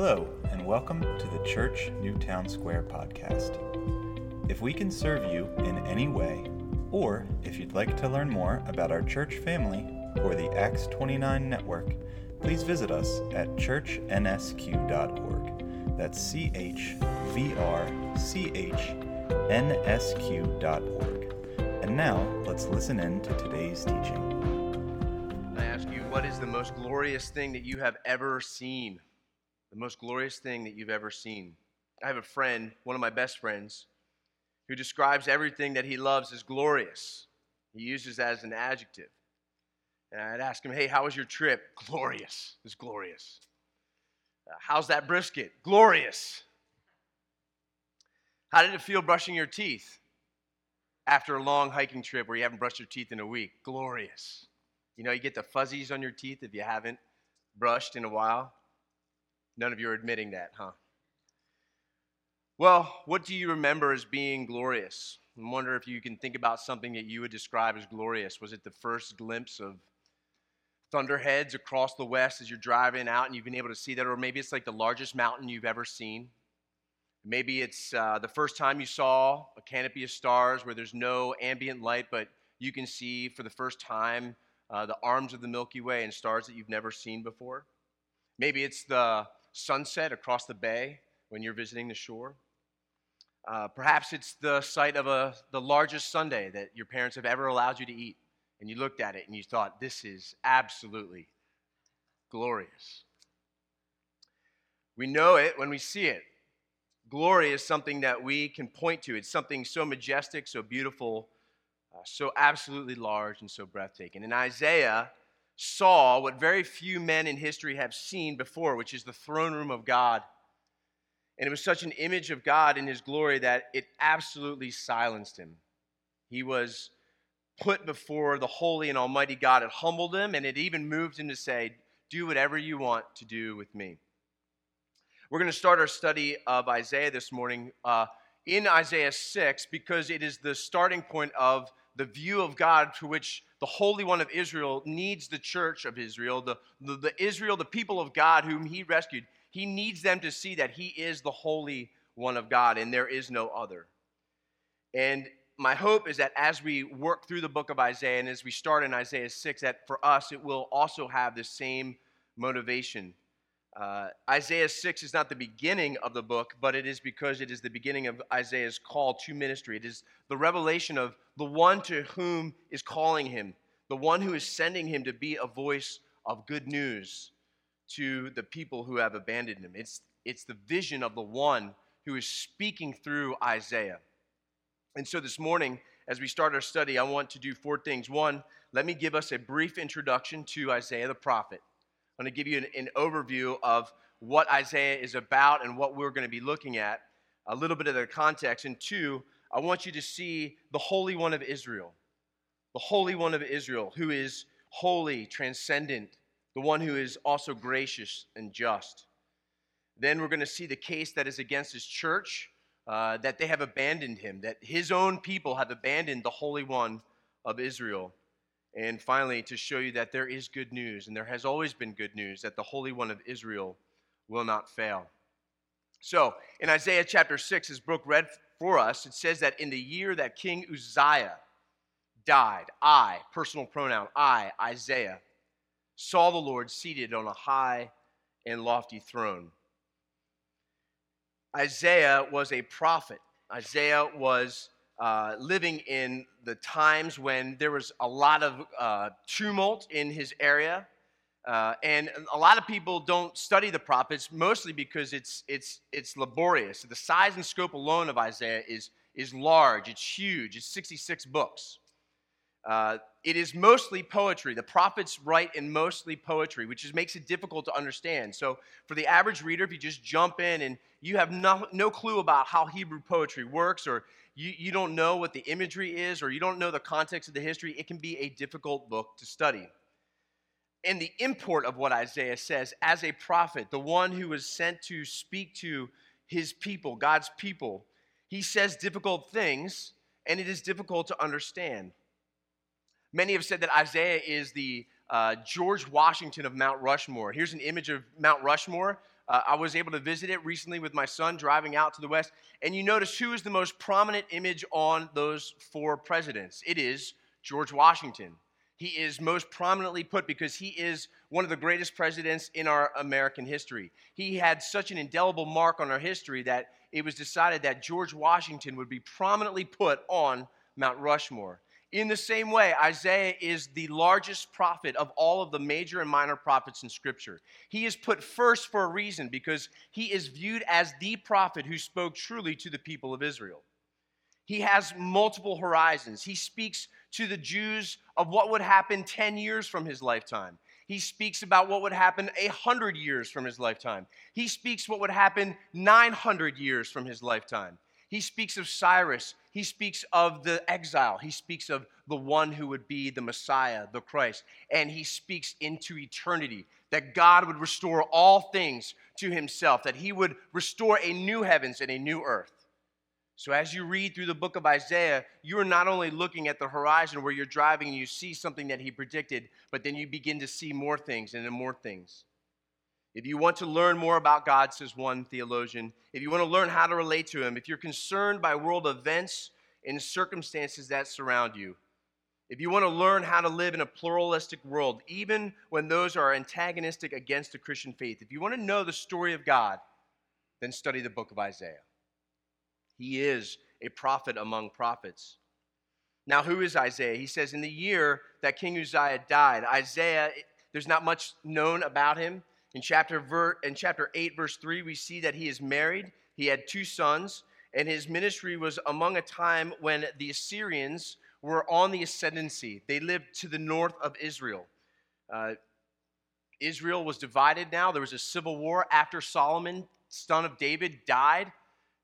Hello, and welcome to the Church Newtown Square podcast. If we can serve you in any way, or if you'd like to learn more about our church family or the Acts 29 network, please visit us at churchnsq.org. That's C H V R C H N S Q.org. And now, let's listen in to today's teaching. I ask you, what is the most glorious thing that you have ever seen? The most glorious thing that you've ever seen. I have a friend, one of my best friends, who describes everything that he loves as glorious. He uses that as an adjective. And I'd ask him, hey, how was your trip? Glorious. It's glorious. Uh, how's that brisket? Glorious. How did it feel brushing your teeth after a long hiking trip where you haven't brushed your teeth in a week? Glorious. You know, you get the fuzzies on your teeth if you haven't brushed in a while. None of you are admitting that, huh? Well, what do you remember as being glorious? I wonder if you can think about something that you would describe as glorious. Was it the first glimpse of thunderheads across the west as you're driving out and you've been able to see that? Or maybe it's like the largest mountain you've ever seen. Maybe it's uh, the first time you saw a canopy of stars where there's no ambient light, but you can see for the first time uh, the arms of the Milky Way and stars that you've never seen before. Maybe it's the sunset across the bay when you're visiting the shore. Uh, perhaps it's the sight of a, the largest sundae that your parents have ever allowed you to eat, and you looked at it and you thought, this is absolutely glorious. We know it when we see it. Glory is something that we can point to. It's something so majestic, so beautiful, uh, so absolutely large, and so breathtaking. And Isaiah saw what very few men in history have seen before, which is the throne room of God. And it was such an image of God in his glory that it absolutely silenced him. He was put before the holy and almighty God. It humbled him and it even moved him to say, Do whatever you want to do with me. We're going to start our study of Isaiah this morning uh, in Isaiah 6 because it is the starting point of the view of God to which the Holy One of Israel needs the church of Israel, the, the, the, Israel, the people of God whom he rescued. He needs them to see that he is the Holy One of God and there is no other. And my hope is that as we work through the book of Isaiah and as we start in Isaiah 6, that for us it will also have the same motivation. Uh, Isaiah 6 is not the beginning of the book, but it is because it is the beginning of Isaiah's call to ministry. It is the revelation of the one to whom is calling him, the one who is sending him to be a voice of good news to the people who have abandoned him. It's, it's the vision of the one who is speaking through Isaiah. And so this morning, as we start our study, I want to do four things. One, let me give us a brief introduction to Isaiah the prophet. I'm going to give you an, an overview of what Isaiah is about and what we're going to be looking at, a little bit of the context. And two, I want you to see the Holy One of Israel, the Holy One of Israel, who is holy, transcendent, the one who is also gracious and just. Then we're going to see the case that is against his church, uh, that they have abandoned him, that his own people have abandoned the Holy One of Israel. And finally, to show you that there is good news, and there has always been good news, that the Holy One of Israel will not fail. So, in Isaiah chapter 6, as Brooke read for us, it says that in the year that King Uzziah died, I, personal pronoun, I, Isaiah, saw the Lord seated on a high and lofty throne. Isaiah was a prophet. Isaiah was uh, living in the times when there was a lot of uh, tumult in his area. Uh, and a lot of people don't study the prophets, mostly because it's, it's, it's laborious. The size and scope alone of Isaiah is, is large, it's huge, it's 66 books. Uh, it is mostly poetry. The prophets write in mostly poetry, which just makes it difficult to understand. So, for the average reader, if you just jump in and you have no, no clue about how Hebrew poetry works, or you, you don't know what the imagery is, or you don't know the context of the history, it can be a difficult book to study and the import of what Isaiah says as a prophet, the one who was sent to speak to his people, God's people. He says difficult things, and it is difficult to understand. Many have said that Isaiah is the uh, George Washington of Mount Rushmore. Here's an image of Mount Rushmore. Uh, I was able to visit it recently with my son driving out to the west. And you notice who is the most prominent image on those four presidents? It is George Washington. He is most prominently put because he is one of the greatest presidents in our American history. He had such an indelible mark on our history that it was decided that George Washington would be prominently put on Mount Rushmore. In the same way, Isaiah is the largest prophet of all of the major and minor prophets in Scripture. He is put first for a reason because he is viewed as the prophet who spoke truly to the people of Israel. He has multiple horizons. He speaks to the Jews of what would happen 10 years from his lifetime. He speaks about what would happen 100 years from his lifetime. He speaks what would happen 900 years from his lifetime. He speaks of Cyrus. He speaks of the exile. He speaks of the one who would be the Messiah, the Christ. And he speaks into eternity that God would restore all things to himself, that he would restore a new heavens and a new earth. So, as you read through the book of Isaiah, you are not only looking at the horizon where you're driving and you see something that he predicted, but then you begin to see more things and then more things. If you want to learn more about God, says one theologian, if you want to learn how to relate to Him, if you're concerned by world events and circumstances that surround you, if you want to learn how to live in a pluralistic world, even when those are antagonistic against the Christian faith, if you want to know the story of God, then study the book of Isaiah. He is a prophet among prophets. Now, who is Isaiah? He says, in the year that King Uzziah died, Isaiah, there's not much known about him. In chapter, ver- in chapter 8, verse 3, we see that he is married. He had two sons, and his ministry was among a time when the Assyrians were on the ascendancy. They lived to the north of Israel. Uh, Israel was divided now. There was a civil war after Solomon, son of David, died.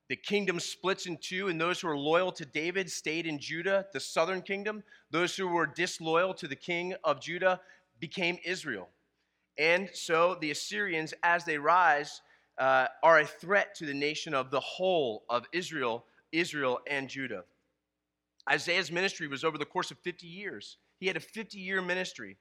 The kingdom splits in two, and those who were loyal to David stayed in Judah, the southern kingdom. Those who were disloyal to the king of Judah became Israel. And so the Assyrians, as they rise, uh, are a threat to the nation of the whole of Israel, Israel and Judah. Isaiah's ministry was over the course of 50 years. He had a 50 year ministry.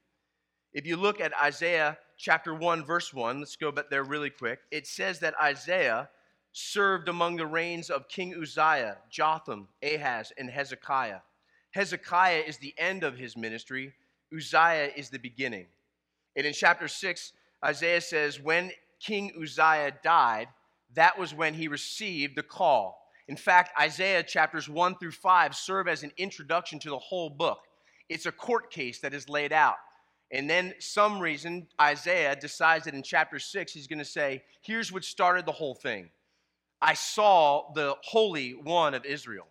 If you look at Isaiah chapter 1, verse 1, let's go back there really quick. It says that Isaiah served among the reigns of King Uzziah, Jotham, Ahaz, and Hezekiah. Hezekiah is the end of his ministry, Uzziah is the beginning. And in chapter 6, Isaiah says, When King Uzziah died, that was when he received the call. In fact, Isaiah chapters 1 through 5 serve as an introduction to the whole book. It's a court case that is laid out. And then, some reason, Isaiah decides that in chapter 6, he's going to say, Here's what started the whole thing. I saw the Holy One of Israel,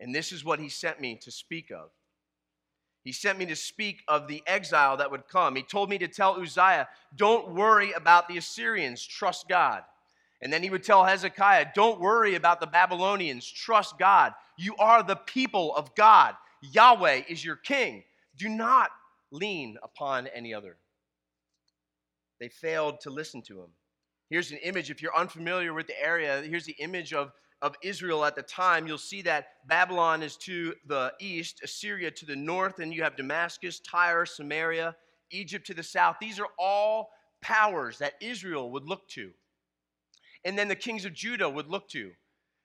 and this is what he sent me to speak of. He sent me to speak of the exile that would come. He told me to tell Uzziah, don't worry about the Assyrians, trust God. And then he would tell Hezekiah, don't worry about the Babylonians, trust God. You are the people of God. Yahweh is your king. Do not lean upon any other. They failed to listen to him. Here's an image, if you're unfamiliar with the area, here's the image of of Israel at the time, you'll see that Babylon is to the east, Assyria to the north, and you have Damascus, Tyre, Samaria, Egypt to the south. These are all powers that Israel would look to. And then the kings of Judah would look to.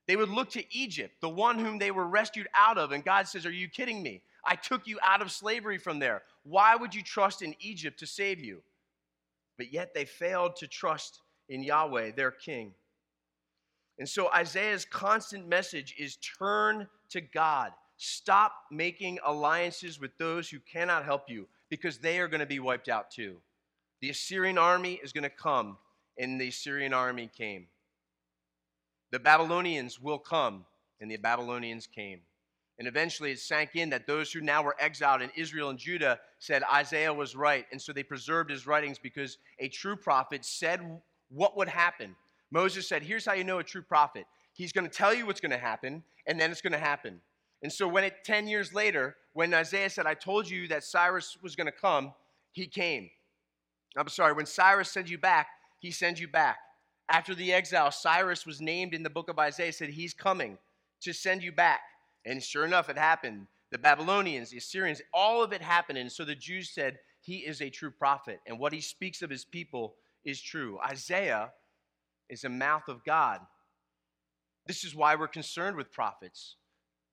They would look to Egypt, the one whom they were rescued out of. And God says, Are you kidding me? I took you out of slavery from there. Why would you trust in Egypt to save you? But yet they failed to trust in Yahweh, their king. And so Isaiah's constant message is turn to God. Stop making alliances with those who cannot help you because they are going to be wiped out too. The Assyrian army is going to come, and the Assyrian army came. The Babylonians will come, and the Babylonians came. And eventually it sank in that those who now were exiled in Israel and Judah said Isaiah was right. And so they preserved his writings because a true prophet said what would happen Moses said, Here's how you know a true prophet. He's going to tell you what's going to happen, and then it's going to happen. And so, when it 10 years later, when Isaiah said, I told you that Cyrus was going to come, he came. I'm sorry, when Cyrus sends you back, he sends you back. After the exile, Cyrus was named in the book of Isaiah, said, He's coming to send you back. And sure enough, it happened. The Babylonians, the Assyrians, all of it happened. And so the Jews said, he is a true prophet, and what he speaks of his people is true. Isaiah is the mouth of God. This is why we're concerned with prophets.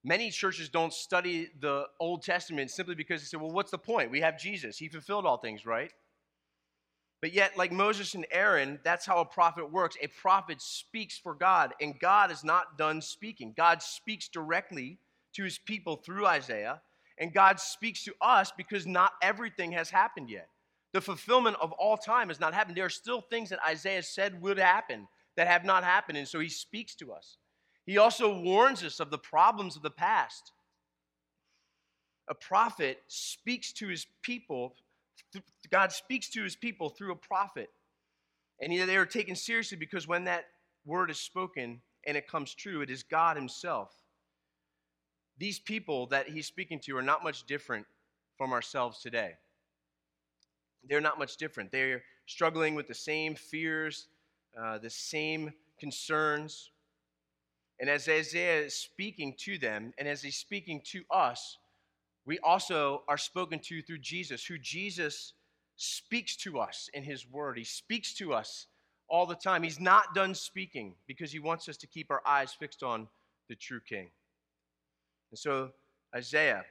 Many churches don't study the Old Testament simply because they say, well, what's the point? We have Jesus. He fulfilled all things, right? But yet, like Moses and Aaron, that's how a prophet works. A prophet speaks for God, and God is not done speaking. God speaks directly to his people through Isaiah, and God speaks to us because not everything has happened yet. The fulfillment of all time has not happened. There are still things that Isaiah said would happen that have not happened, and so he speaks to us. He also warns us of the problems of the past. A prophet speaks to his people God speaks to his people through a prophet. And they are taken seriously because when that word is spoken and it comes true, it is God himself. These people that he's speaking to are not much different from ourselves today. They're not much different. They're struggling with the same fears, uh, the same concerns. And as Isaiah is speaking to them, and as he's speaking to us, we also are spoken to through Jesus, who Jesus speaks to us in his word. He speaks to us all the time. He's not done speaking because he wants us to keep our eyes fixed on the true king. And so, Isaiah,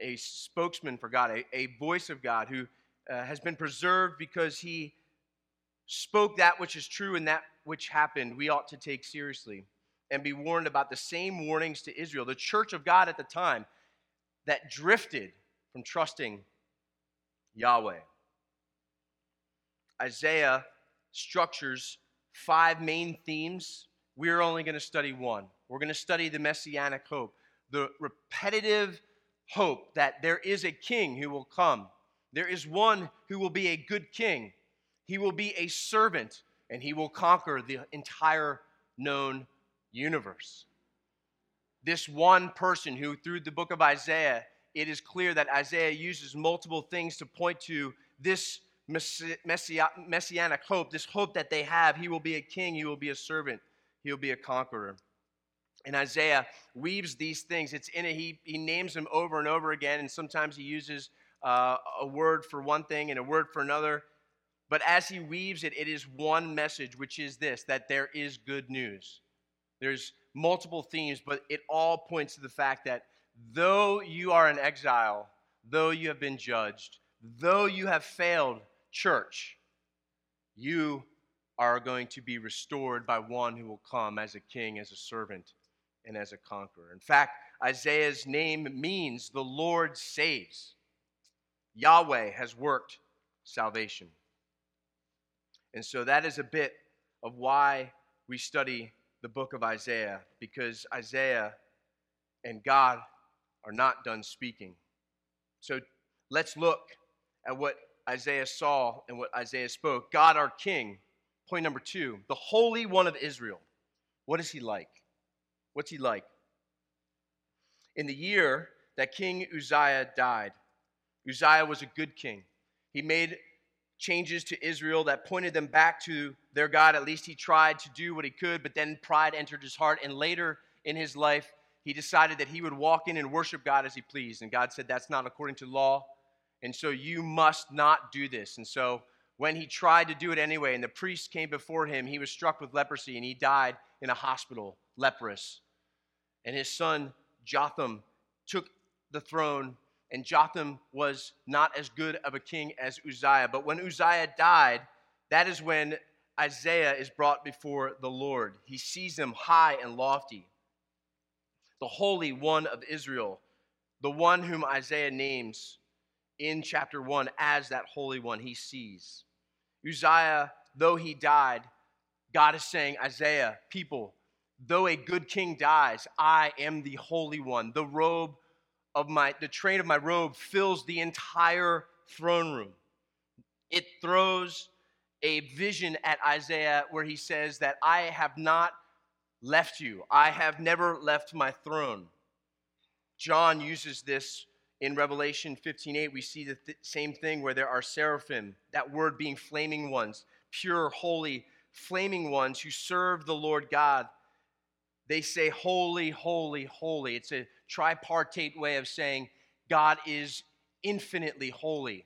a spokesman for God, a, a voice of God who uh, has been preserved because he spoke that which is true and that which happened, we ought to take seriously and be warned about the same warnings to Israel, the church of God at the time that drifted from trusting Yahweh. Isaiah structures five main themes. We're only going to study one. We're going to study the messianic hope, the repetitive hope that there is a king who will come. There is one who will be a good king. He will be a servant and he will conquer the entire known universe this one person who, through the book of Isaiah, it is clear that Isaiah uses multiple things to point to this messianic hope, this hope that they have. He will be a king, he will be a servant, he will be a conqueror. And Isaiah weaves these things. It's in it. He, he names them over and over again, and sometimes he uses uh, a word for one thing and a word for another. But as he weaves it, it is one message, which is this that there is good news. There's multiple themes, but it all points to the fact that though you are in exile, though you have been judged, though you have failed church, you are going to be restored by one who will come as a king, as a servant, and as a conqueror. In fact, Isaiah's name means the Lord saves. Yahweh has worked salvation. And so that is a bit of why we study the book of Isaiah because Isaiah and God are not done speaking. So let's look at what Isaiah saw and what Isaiah spoke. God, our King. Point number two the Holy One of Israel. What is he like? What's he like? In the year that King Uzziah died, Uzziah was a good king. He made changes to Israel that pointed them back to their God. At least he tried to do what he could, but then pride entered his heart. And later in his life, he decided that he would walk in and worship God as he pleased. And God said, That's not according to law. And so you must not do this. And so when he tried to do it anyway, and the priest came before him, he was struck with leprosy and he died in a hospital, leprous. And his son Jotham took the throne and Jotham was not as good of a king as Uzziah. But when Uzziah died, that is when Isaiah is brought before the Lord. He sees him high and lofty, the Holy One of Israel, the one whom Isaiah names in chapter 1 as that Holy One he sees. Uzziah, though he died, God is saying, Isaiah, people, though a good king dies, I am the Holy One. The robe of my the train of my robe fills the entire throne room. It throws a vision at Isaiah where he says that I have not left you. I have never left my throne. John uses this in Revelation 15:8. We see the th- same thing where there are seraphim, that word being flaming ones, pure, holy, flaming ones who serve the Lord God. They say, Holy, holy, holy. It's a tripartite way of saying God is infinitely holy.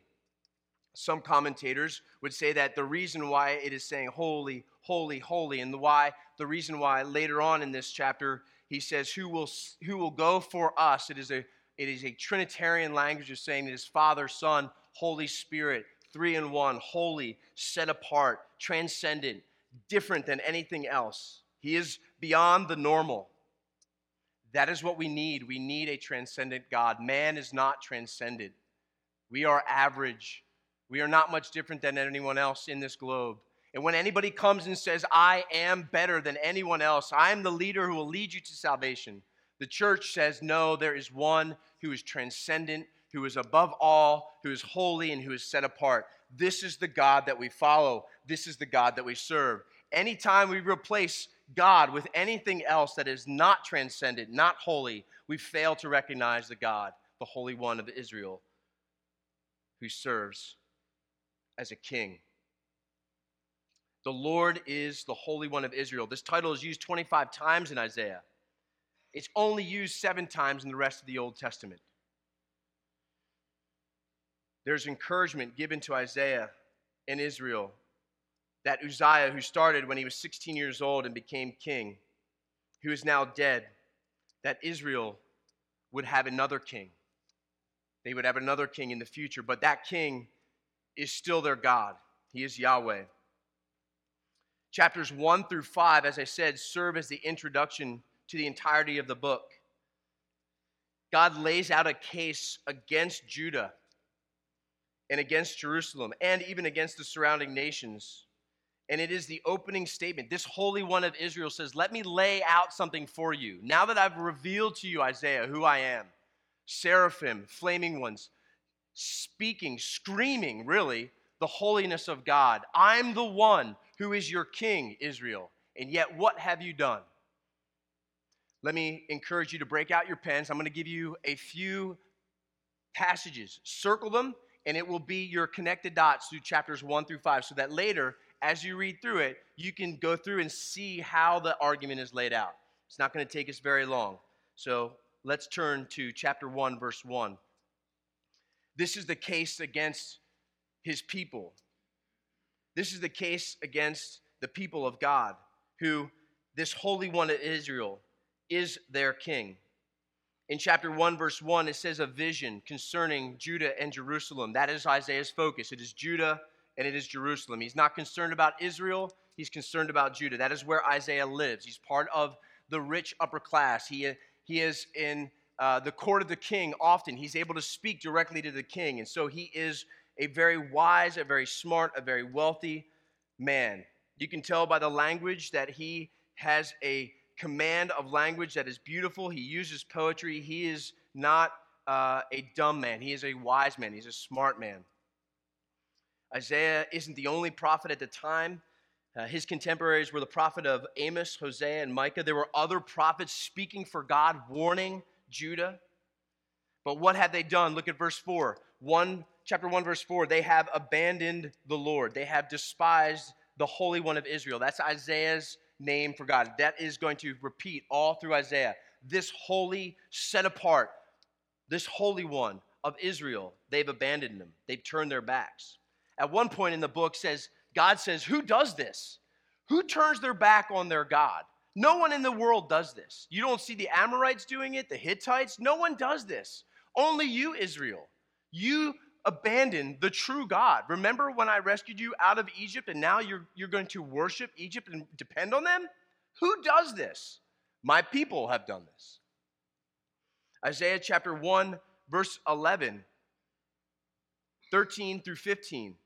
Some commentators would say that the reason why it is saying holy, holy, holy, and the why, the reason why later on in this chapter he says, "Who will who will go for us?" It is a it is a Trinitarian language of saying it is Father, Son, Holy Spirit, three in one, holy, set apart, transcendent, different than anything else. He is beyond the normal. That is what we need. We need a transcendent God. Man is not transcendent. We are average. We are not much different than anyone else in this globe. And when anybody comes and says, I am better than anyone else, I am the leader who will lead you to salvation, the church says, no, there is one who is transcendent, who is above all, who is holy, and who is set apart. This is the God that we follow. This is the God that we serve. Anytime we replace God with anything else that is not transcendent, not holy, we fail to recognize the God, the Holy One of Israel, who serves as a king. The Lord is the Holy One of Israel. This title is used 25 times in Isaiah. It's only used seven times in the rest of the Old Testament. There's encouragement given to Isaiah and Israel that Uzziah, who started when he was 16 years old and became king, who is now dead, that Israel would have another king. They would have another king in the future, but that king is still their God. He is Yahweh. Chapters 1 through 5, as I said, serve as the introduction to the entirety of the book. God lays out a case against Judah and against Jerusalem and even against the surrounding nations. And it is the opening statement. This Holy One of Israel says, Let me lay out something for you. Now that I've revealed to you, Isaiah, who I am, seraphim, flaming ones, speaking, screaming, really, the holiness of God. I'm the one who is your king, Israel. And yet, what have you done? let me encourage you to break out your pens. I'm going to give you a few passages. Circle them, and it will be your connected dots through chapters one through five, so that later, as you read through it, you can go through and see how the argument is laid out. It's not going to take us very long. So let's turn to chapter 1, verse 1. This is the case against his people. This is the case against the people of God, who this Holy One of Israel is their king. In chapter 1, verse 1, it says a vision concerning Judah and Jerusalem. That is Isaiah's focus. It is Judah and it is Jerusalem. He's not concerned about Israel, he's concerned about Judah. That is where Isaiah lives. He's part of the rich upper class. He, he is in uh, the court of the king often. He's able to speak directly to the king. And so he is a very wise, a very smart, a very wealthy man. You can tell by the language that he has a command of language that is beautiful. He uses poetry. He is not uh, a dumb man, he is a wise man, he's a smart man. Isaiah isn't the only prophet at the time. Uh, his contemporaries were the prophet of Amos, Hosea, and Micah. There were other prophets speaking for God, warning Judah. But what had they done? Look at verse 4. 1, chapter 1, verse 4. They have abandoned the Lord. They have despised the Holy One of Israel. That's Isaiah's name for God. That is going to repeat all through Isaiah. This holy, set apart, this holy one of Israel, they've abandoned him. They've turned their backs. At one point in the book says, God says, Who does this? Who turns their back on their God? No one in the world does this. You don't see the Amorites doing it, the Hittites. No one does this. Only you, Israel. You abandon the true God. Remember when I rescued you out of Egypt and now you're, you're going to worship Egypt and depend on them? Who does this? My people have done this. Isaiah chapter 1, verse 11, 13 through 15.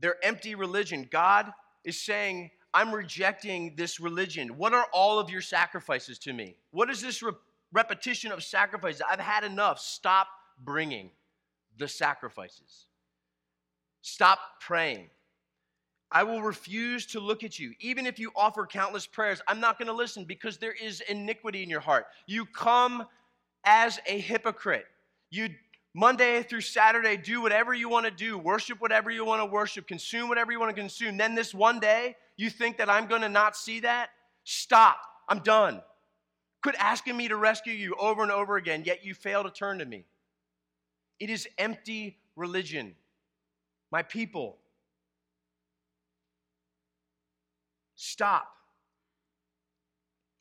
Their empty religion. God is saying, I'm rejecting this religion. What are all of your sacrifices to me? What is this re- repetition of sacrifices? I've had enough. Stop bringing the sacrifices. Stop praying. I will refuse to look at you. Even if you offer countless prayers, I'm not going to listen because there is iniquity in your heart. You come as a hypocrite. You Monday through Saturday do whatever you want to do, worship whatever you want to worship, consume whatever you want to consume. Then this one day, you think that I'm going to not see that? Stop. I'm done. Quit asking me to rescue you over and over again, yet you fail to turn to me. It is empty religion. my people. Stop.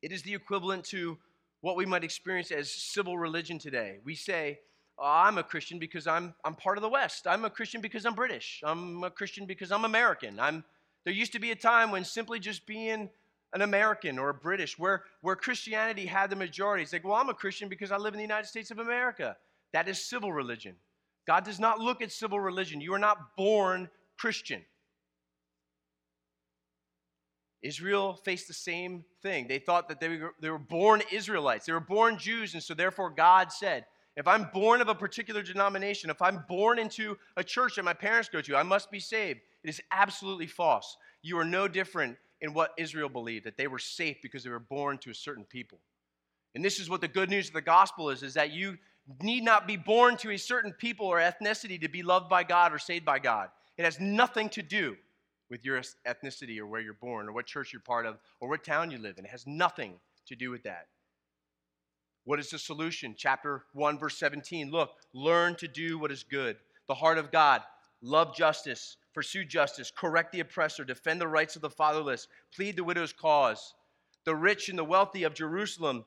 It is the equivalent to what we might experience as civil religion today. We say, Oh, I'm a Christian because I'm, I'm part of the West. I'm a Christian because I'm British. I'm a Christian because I'm American. I'm, there used to be a time when simply just being an American or a British, where, where Christianity had the majority. It's like, well, I'm a Christian because I live in the United States of America. That is civil religion. God does not look at civil religion. You are not born Christian. Israel faced the same thing. They thought that they were, they were born Israelites, they were born Jews, and so therefore God said, if I'm born of a particular denomination, if I'm born into a church that my parents go to, I must be saved. It is absolutely false. You are no different in what Israel believed, that they were safe because they were born to a certain people. And this is what the good news of the gospel is, is that you need not be born to a certain people or ethnicity to be loved by God or saved by God. It has nothing to do with your ethnicity or where you're born or what church you're part of or what town you live in. It has nothing to do with that. What is the solution? Chapter 1, verse 17. Look, learn to do what is good. The heart of God, love justice, pursue justice, correct the oppressor, defend the rights of the fatherless, plead the widow's cause. The rich and the wealthy of Jerusalem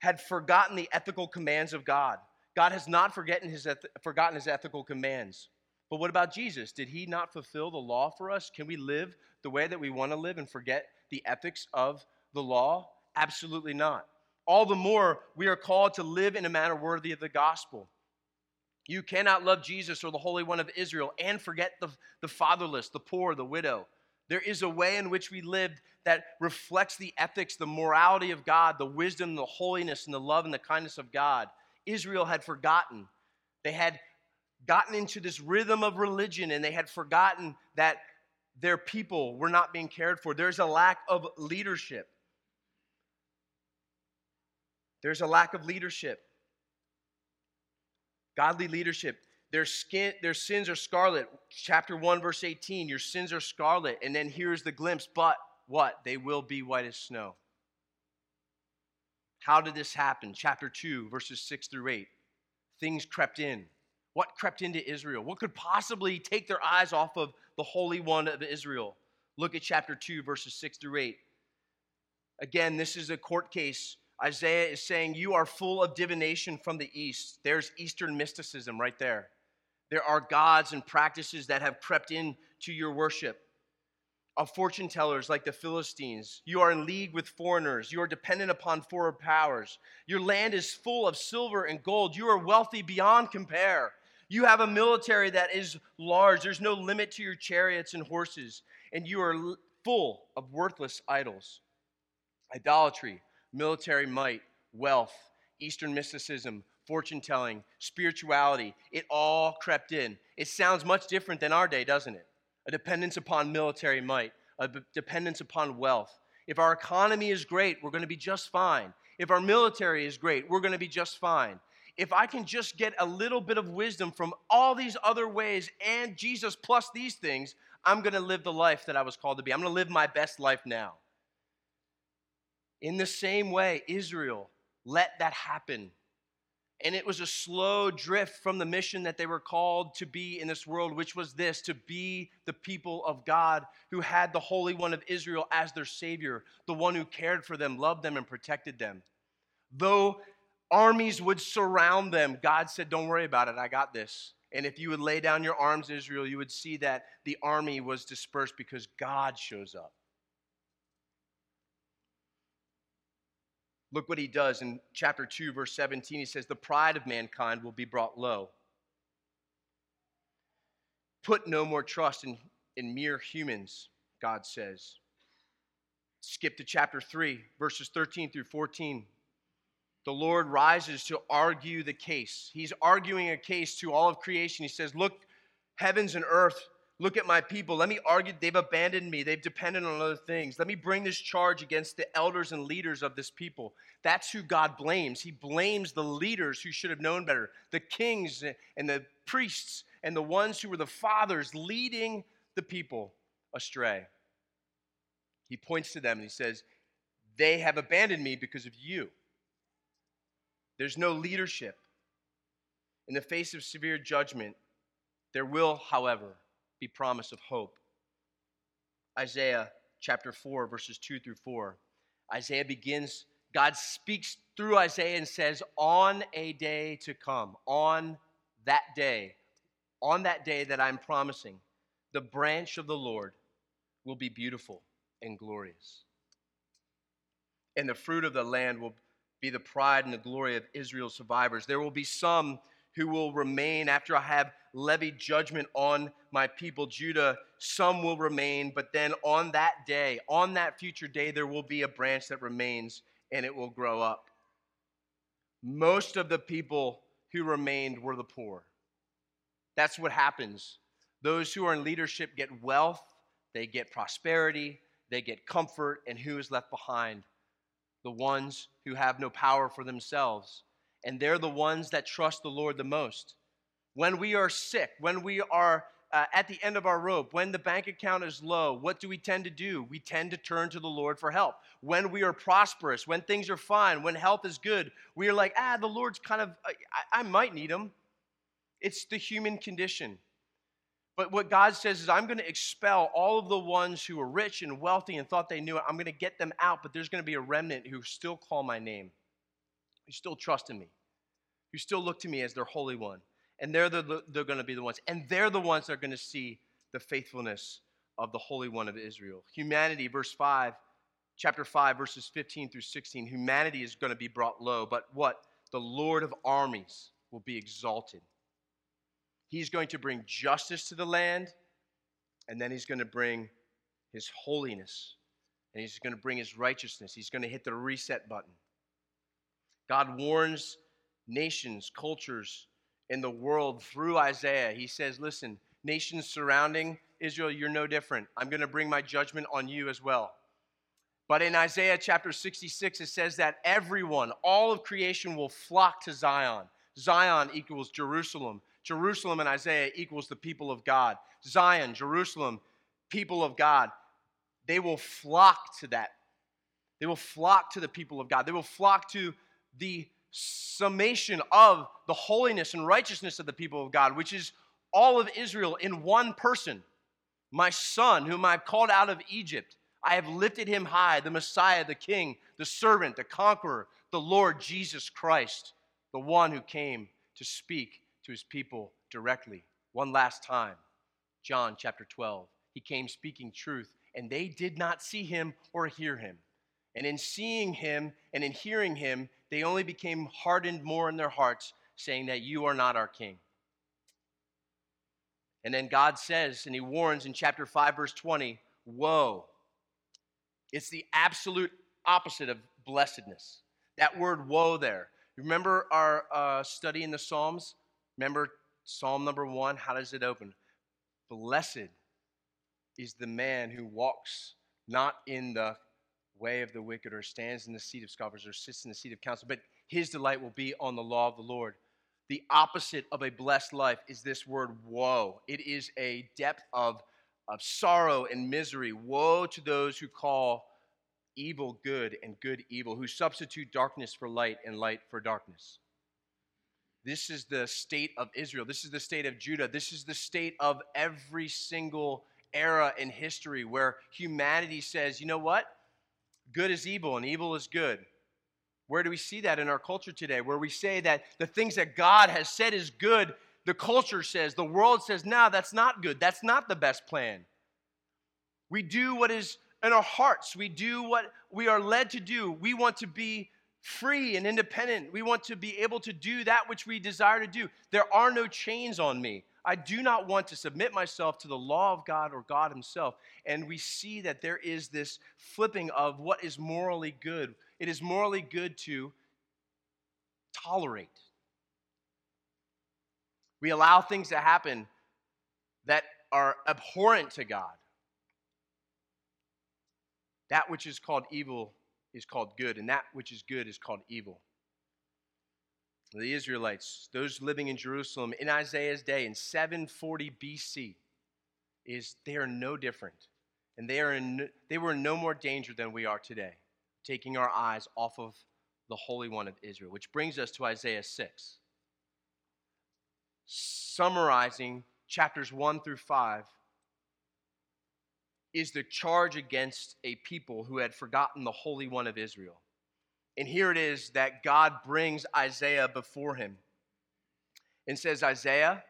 had forgotten the ethical commands of God. God has not forgotten his, forgotten his ethical commands. But what about Jesus? Did he not fulfill the law for us? Can we live the way that we want to live and forget the ethics of the law? Absolutely not. All the more, we are called to live in a manner worthy of the gospel. You cannot love Jesus or the Holy One of Israel and forget the, the fatherless, the poor, the widow. There is a way in which we live that reflects the ethics, the morality of God, the wisdom, the holiness, and the love and the kindness of God. Israel had forgotten. They had gotten into this rhythm of religion and they had forgotten that their people were not being cared for. There's a lack of leadership. There's a lack of leadership. Godly leadership. Their skin, their sins are scarlet. Chapter 1, verse 18. Your sins are scarlet. And then here's the glimpse, but what? They will be white as snow. How did this happen? Chapter 2, verses 6 through 8. Things crept in. What crept into Israel? What could possibly take their eyes off of the Holy One of Israel? Look at chapter 2, verses 6 through 8. Again, this is a court case Isaiah is saying, You are full of divination from the east. There's Eastern mysticism right there. There are gods and practices that have crept into your worship. Of fortune tellers like the Philistines. You are in league with foreigners. You are dependent upon foreign powers. Your land is full of silver and gold. You are wealthy beyond compare. You have a military that is large. There's no limit to your chariots and horses. And you are full of worthless idols. Idolatry military might, wealth, Eastern mysticism, fortune telling, spirituality, it all crept in. It sounds much different than our day, doesn't it? A dependence upon military might, a dependence upon wealth. If our economy is great, we're going to be just fine. If our military is great, we're going to be just fine. If I can just get a little bit of wisdom from all these other ways and Jesus plus these things, I'm going to live the life that I was called to be. I'm going to live my best life now. In the same way, Israel let that happen. And it was a slow drift from the mission that they were called to be in this world, which was this to be the people of God who had the Holy One of Israel as their Savior, the one who cared for them, loved them, and protected them. Though armies would surround them, God said, Don't worry about it, I got this. And if you would lay down your arms, Israel, you would see that the army was dispersed because God shows up. Look what he does in chapter 2, verse 17. He says, The pride of mankind will be brought low. Put no more trust in, in mere humans, God says. Skip to chapter 3, verses 13 through 14. The Lord rises to argue the case. He's arguing a case to all of creation. He says, Look, heavens and earth Look at my people. Let me argue. They've abandoned me. They've depended on other things. Let me bring this charge against the elders and leaders of this people. That's who God blames. He blames the leaders who should have known better, the kings and the priests and the ones who were the fathers leading the people astray. He points to them and he says, They have abandoned me because of you. There's no leadership. In the face of severe judgment, there will, however, be promise of hope. Isaiah chapter 4, verses 2 through 4. Isaiah begins, God speaks through Isaiah and says, On a day to come, on that day, on that day that I'm promising, the branch of the Lord will be beautiful and glorious. And the fruit of the land will be the pride and the glory of Israel's survivors. There will be some who will remain after I have levied judgment on my people, Judah. Some will remain, but then on that day, on that future day, there will be a branch that remains and it will grow up. Most of the people who remained were the poor. That's what happens. Those who are in leadership get wealth, they get prosperity, they get comfort, and who is left behind? The ones who have no power for themselves and they're the ones that trust the Lord the most. When we are sick, when we are uh, at the end of our rope, when the bank account is low, what do we tend to do? We tend to turn to the Lord for help. When we are prosperous, when things are fine, when health is good, we are like, ah, the Lord's kind of, I, I might need him. It's the human condition. But what God says is, I'm going to expel all of the ones who are rich and wealthy and thought they knew it. I'm going to get them out, but there's going to be a remnant who still call my name who still trust in me, who still look to me as their Holy One. And they're, the, they're going to be the ones. And they're the ones that are going to see the faithfulness of the Holy One of Israel. Humanity, verse 5, chapter 5, verses 15 through 16. Humanity is going to be brought low, but what? The Lord of armies will be exalted. He's going to bring justice to the land, and then he's going to bring his holiness, and he's going to bring his righteousness. He's going to hit the reset button. God warns nations, cultures in the world through Isaiah. He says, Listen, nations surrounding Israel, you're no different. I'm going to bring my judgment on you as well. But in Isaiah chapter 66, it says that everyone, all of creation, will flock to Zion. Zion equals Jerusalem. Jerusalem in Isaiah equals the people of God. Zion, Jerusalem, people of God. They will flock to that. They will flock to the people of God. They will flock to the summation of the holiness and righteousness of the people of God, which is all of Israel in one person. My son, whom I've called out of Egypt, I have lifted him high, the Messiah, the King, the servant, the conqueror, the Lord Jesus Christ, the one who came to speak to his people directly. One last time, John chapter 12. He came speaking truth, and they did not see him or hear him. And in seeing him and in hearing him, they only became hardened more in their hearts, saying that you are not our king. And then God says, and he warns in chapter 5, verse 20, woe. It's the absolute opposite of blessedness. That word woe there. Remember our uh, study in the Psalms? Remember Psalm number one? How does it open? Blessed is the man who walks not in the way of the wicked or stands in the seat of scoffers or sits in the seat of counsel, but his delight will be on the law of the Lord. The opposite of a blessed life is this word woe. It is a depth of, of sorrow and misery. Woe to those who call evil good and good evil, who substitute darkness for light and light for darkness. This is the state of Israel. This is the state of Judah. This is the state of every single era in history where humanity says, you know what? Good is evil and evil is good. Where do we see that in our culture today? Where we say that the things that God has said is good, the culture says, the world says, no, that's not good. That's not the best plan. We do what is in our hearts, we do what we are led to do. We want to be free and independent. We want to be able to do that which we desire to do. There are no chains on me. I do not want to submit myself to the law of God or God Himself. And we see that there is this flipping of what is morally good. It is morally good to tolerate. We allow things to happen that are abhorrent to God. That which is called evil is called good, and that which is good is called evil the Israelites, those living in Jerusalem in Isaiah's day in 740 BC, is they are no different. And they, are in, they were in no more danger than we are today, taking our eyes off of the Holy One of Israel, which brings us to Isaiah 6. Summarizing chapters 1 through 5, is the charge against a people who had forgotten the Holy One of Israel. And here it is that God brings Isaiah before him and says, Isaiah,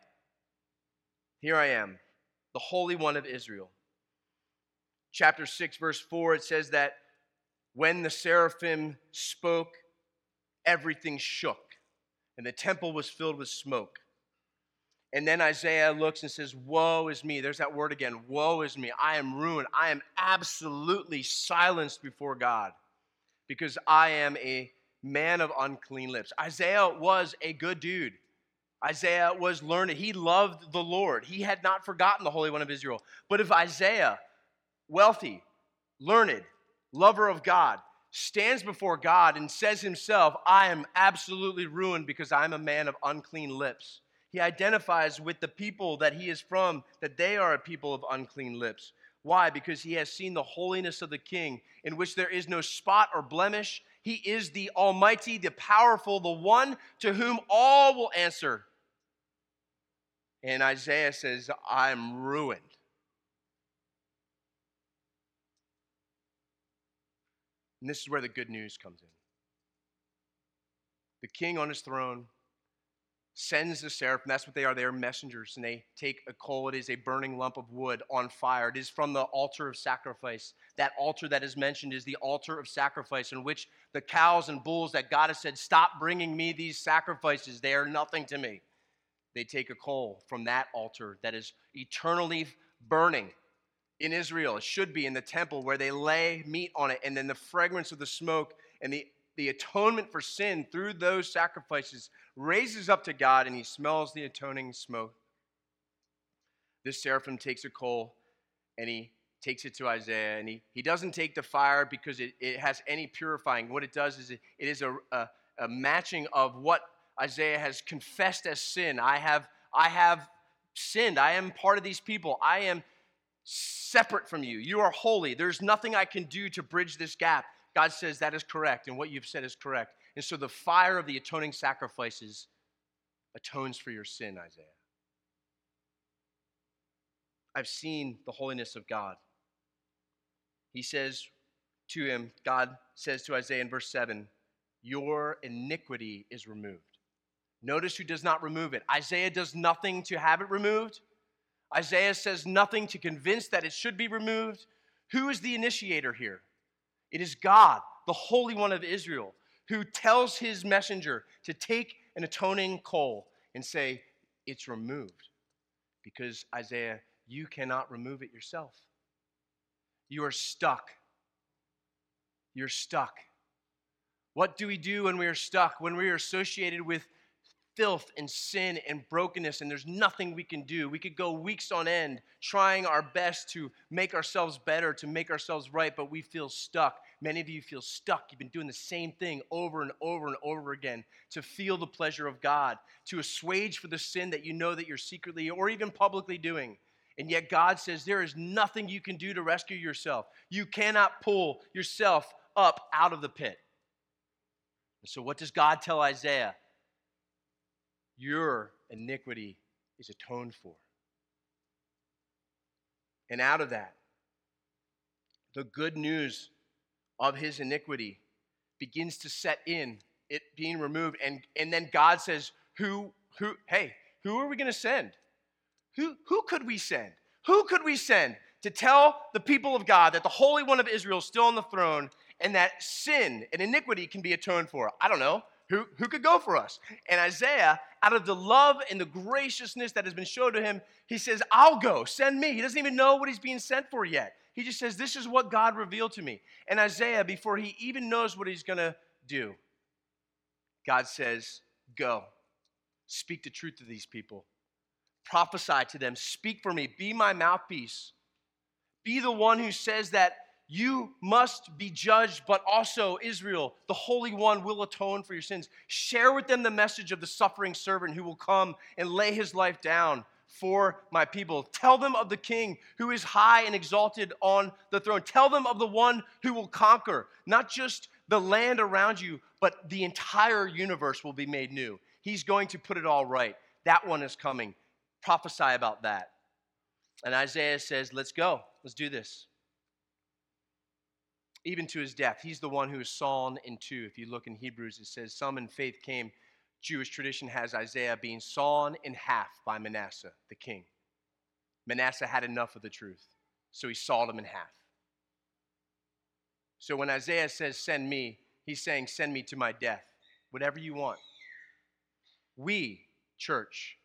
here I am, the Holy One of Israel. Chapter 6, verse 4, it says that when the seraphim spoke, everything shook, and the temple was filled with smoke. And then Isaiah looks and says, Woe is me. There's that word again. Woe is me. I am ruined. I am absolutely silenced before God because I am a man of unclean lips. Isaiah was a good dude. Isaiah was learned. He loved the Lord. He had not forgotten the Holy One of Israel. But if Isaiah, wealthy, learned, lover of God, stands before God and says himself, I am absolutely ruined because I'm a man of unclean lips he identifies with the people that he is from, that they are a people of unclean lips. Why? Because he has seen the holiness of the king, in which there is no spot or blemish. He is the Almighty, the powerful, the one to whom all will answer. And Isaiah says, I'm ruined. And this is where the good news comes in. The king on his throne sends the seraphim. That's what they are. They are messengers, and they take a coal. It is a burning lump of wood on fire. It is from the altar of sacrifice. That altar that is mentioned is the altar of sacrifice, in which the cows and bulls that God has said, Stop bringing me these sacrifices. They are nothing to me. They take a coal from that altar that is eternally burning in Israel. It should be in the temple where they lay meat on it, and then the fragrance of the smoke and the the atonement for sin through those sacrifices raises up to God and he smells the atoning smoke. This seraphim takes a coal and he takes it to Isaiah. And he, he doesn't take the fire because it, it has any purifying. What it does is it, it is a, a, a matching of what Isaiah has confessed as sin. I have, I have sinned. I am part of these people. I am separate from you. You are holy. There's nothing I can do to bridge this gap. God says that is correct, and what you've said is correct. And so the fire of the atoning sacrifices atones for your sin, Isaiah. I've seen the holiness of God. He says to him, God says to Isaiah in verse 7, Your iniquity is removed. Notice who does not remove it. Isaiah does nothing to have it removed. Isaiah says nothing to convince that it should be removed. Who is the initiator here? It is God, the Holy One of Israel, who tells his messenger to take an atoning coal and say, It's removed. Because, Isaiah, you cannot remove it yourself. You are stuck. You're stuck. What do we do when we are stuck? When we are associated with filth and sin and brokenness, and there's nothing we can do. We could go weeks on end trying our best to make ourselves better, to make ourselves right, but we feel stuck. Many of you feel stuck. You've been doing the same thing over and over and over again to feel the pleasure of God, to assuage for the sin that you know that you're secretly or even publicly doing. And yet God says there is nothing you can do to rescue yourself. You cannot pull yourself up out of the pit. So, what does God tell Isaiah? Your iniquity is atoned for. And out of that, the good news of his iniquity begins to set in, it being removed. And, and then God says, Who, who, hey, who are we going to send? Who, who could we send? Who could we send to tell the people of God that the Holy One of Israel is still on the throne and that sin and iniquity can be atoned for? I don't know. Who, who could go for us? And Isaiah, out of the love and the graciousness that has been shown to him, he says, I'll go, send me. He doesn't even know what he's being sent for yet. He just says, This is what God revealed to me. And Isaiah, before he even knows what he's going to do, God says, Go, speak the truth to these people, prophesy to them, speak for me, be my mouthpiece. Be the one who says that you must be judged, but also Israel, the Holy One, will atone for your sins. Share with them the message of the suffering servant who will come and lay his life down for my people. Tell them of the King who is high and exalted on the throne. Tell them of the one who will conquer, not just the land around you, but the entire universe will be made new. He's going to put it all right. That one is coming. Prophesy about that. And Isaiah says, Let's go. Let's do this. Even to his death. He's the one who is sawn in two. If you look in Hebrews, it says, Some in faith came. Jewish tradition has Isaiah being sawn in half by Manasseh, the king. Manasseh had enough of the truth, so he sawed him in half. So when Isaiah says, Send me, he's saying, Send me to my death, whatever you want. We, church,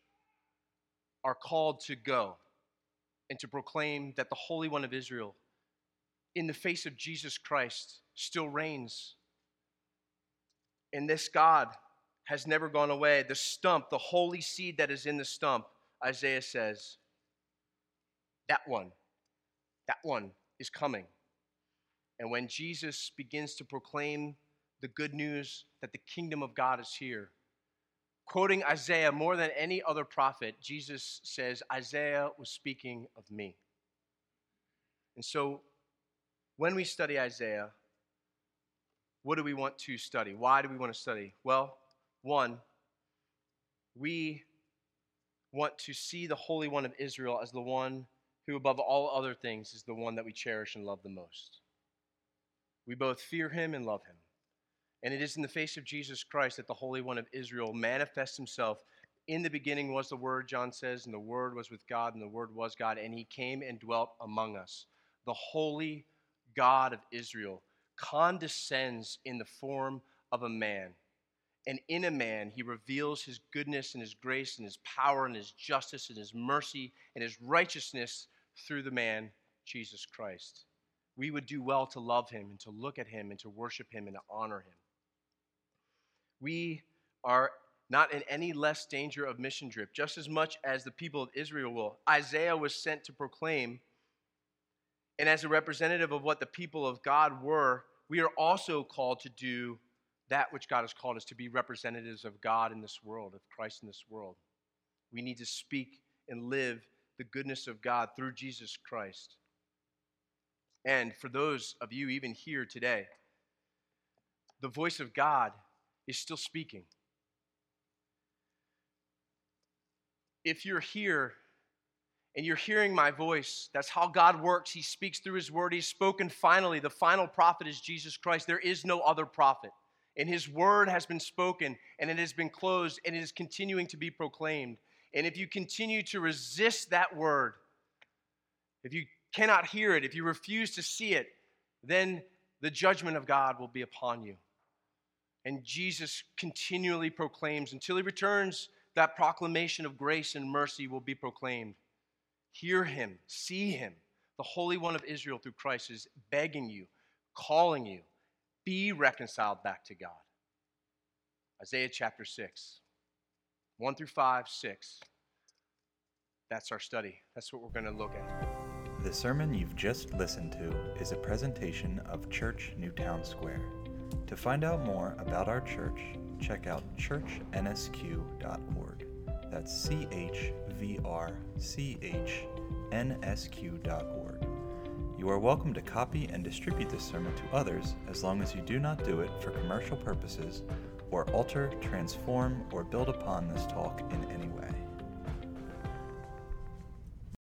are called to go and to proclaim that the Holy One of Israel, in the face of Jesus Christ, still reigns. And this God has never gone away. The stump, the holy seed that is in the stump, Isaiah says, that one, that one is coming. And when Jesus begins to proclaim the good news that the kingdom of God is here, quoting Isaiah more than any other prophet, Jesus says, Isaiah was speaking of me. And so when we study Isaiah, what do we want to study? Why do we want to study? Well, one, we want to see the Holy One of Israel as the one who, above all other things, is the one that we cherish and love the most. We both fear him and love him. And it is in the face of Jesus Christ that the Holy One of Israel manifests himself. In the beginning was the Word, John says, and the Word was with God, and the Word was God, and he came and dwelt among us. The Holy God of Israel condescends in the form of a man. And in a man, he reveals his goodness and his grace and his power and his justice and his mercy and his righteousness through the man, Jesus Christ. We would do well to love him and to look at him and to worship him and to honor him we are not in any less danger of mission drift, just as much as the people of Israel will. Isaiah was sent to proclaim, and as a representative of what the people of God were, we are also called to do that which God has called us to be representatives of God in this world, of Christ in this world. We need to speak and live the goodness of God through Jesus Christ. And for those of you even here today, the voice of God is still speaking. If you're here and you're hearing my voice, that's how God works. He speaks through His word. He's spoken finally. The final prophet is Jesus Christ. There is no other prophet. And His word has been spoken and it has been closed and it is continuing to be proclaimed. And if you continue to resist that word, if you cannot hear it, if you refuse to see it, then the judgment of God will be upon you. And Jesus continually proclaims until he returns, that proclamation of grace and mercy will be proclaimed. Hear him, see him. The Holy One of Israel through Christ is begging you, calling you, be reconciled back to God. Isaiah chapter 6, 1 through 5, 6. That's our study. That's what we're going to look at. The sermon you've just listened to is a presentation of Church Newtown Square. To find out more about our church, check out churchnsq.org. That's C H V R C H N S Q.org. You are welcome to copy and distribute this sermon to others as long as you do not do it for commercial purposes or alter, transform, or build upon this talk in any way.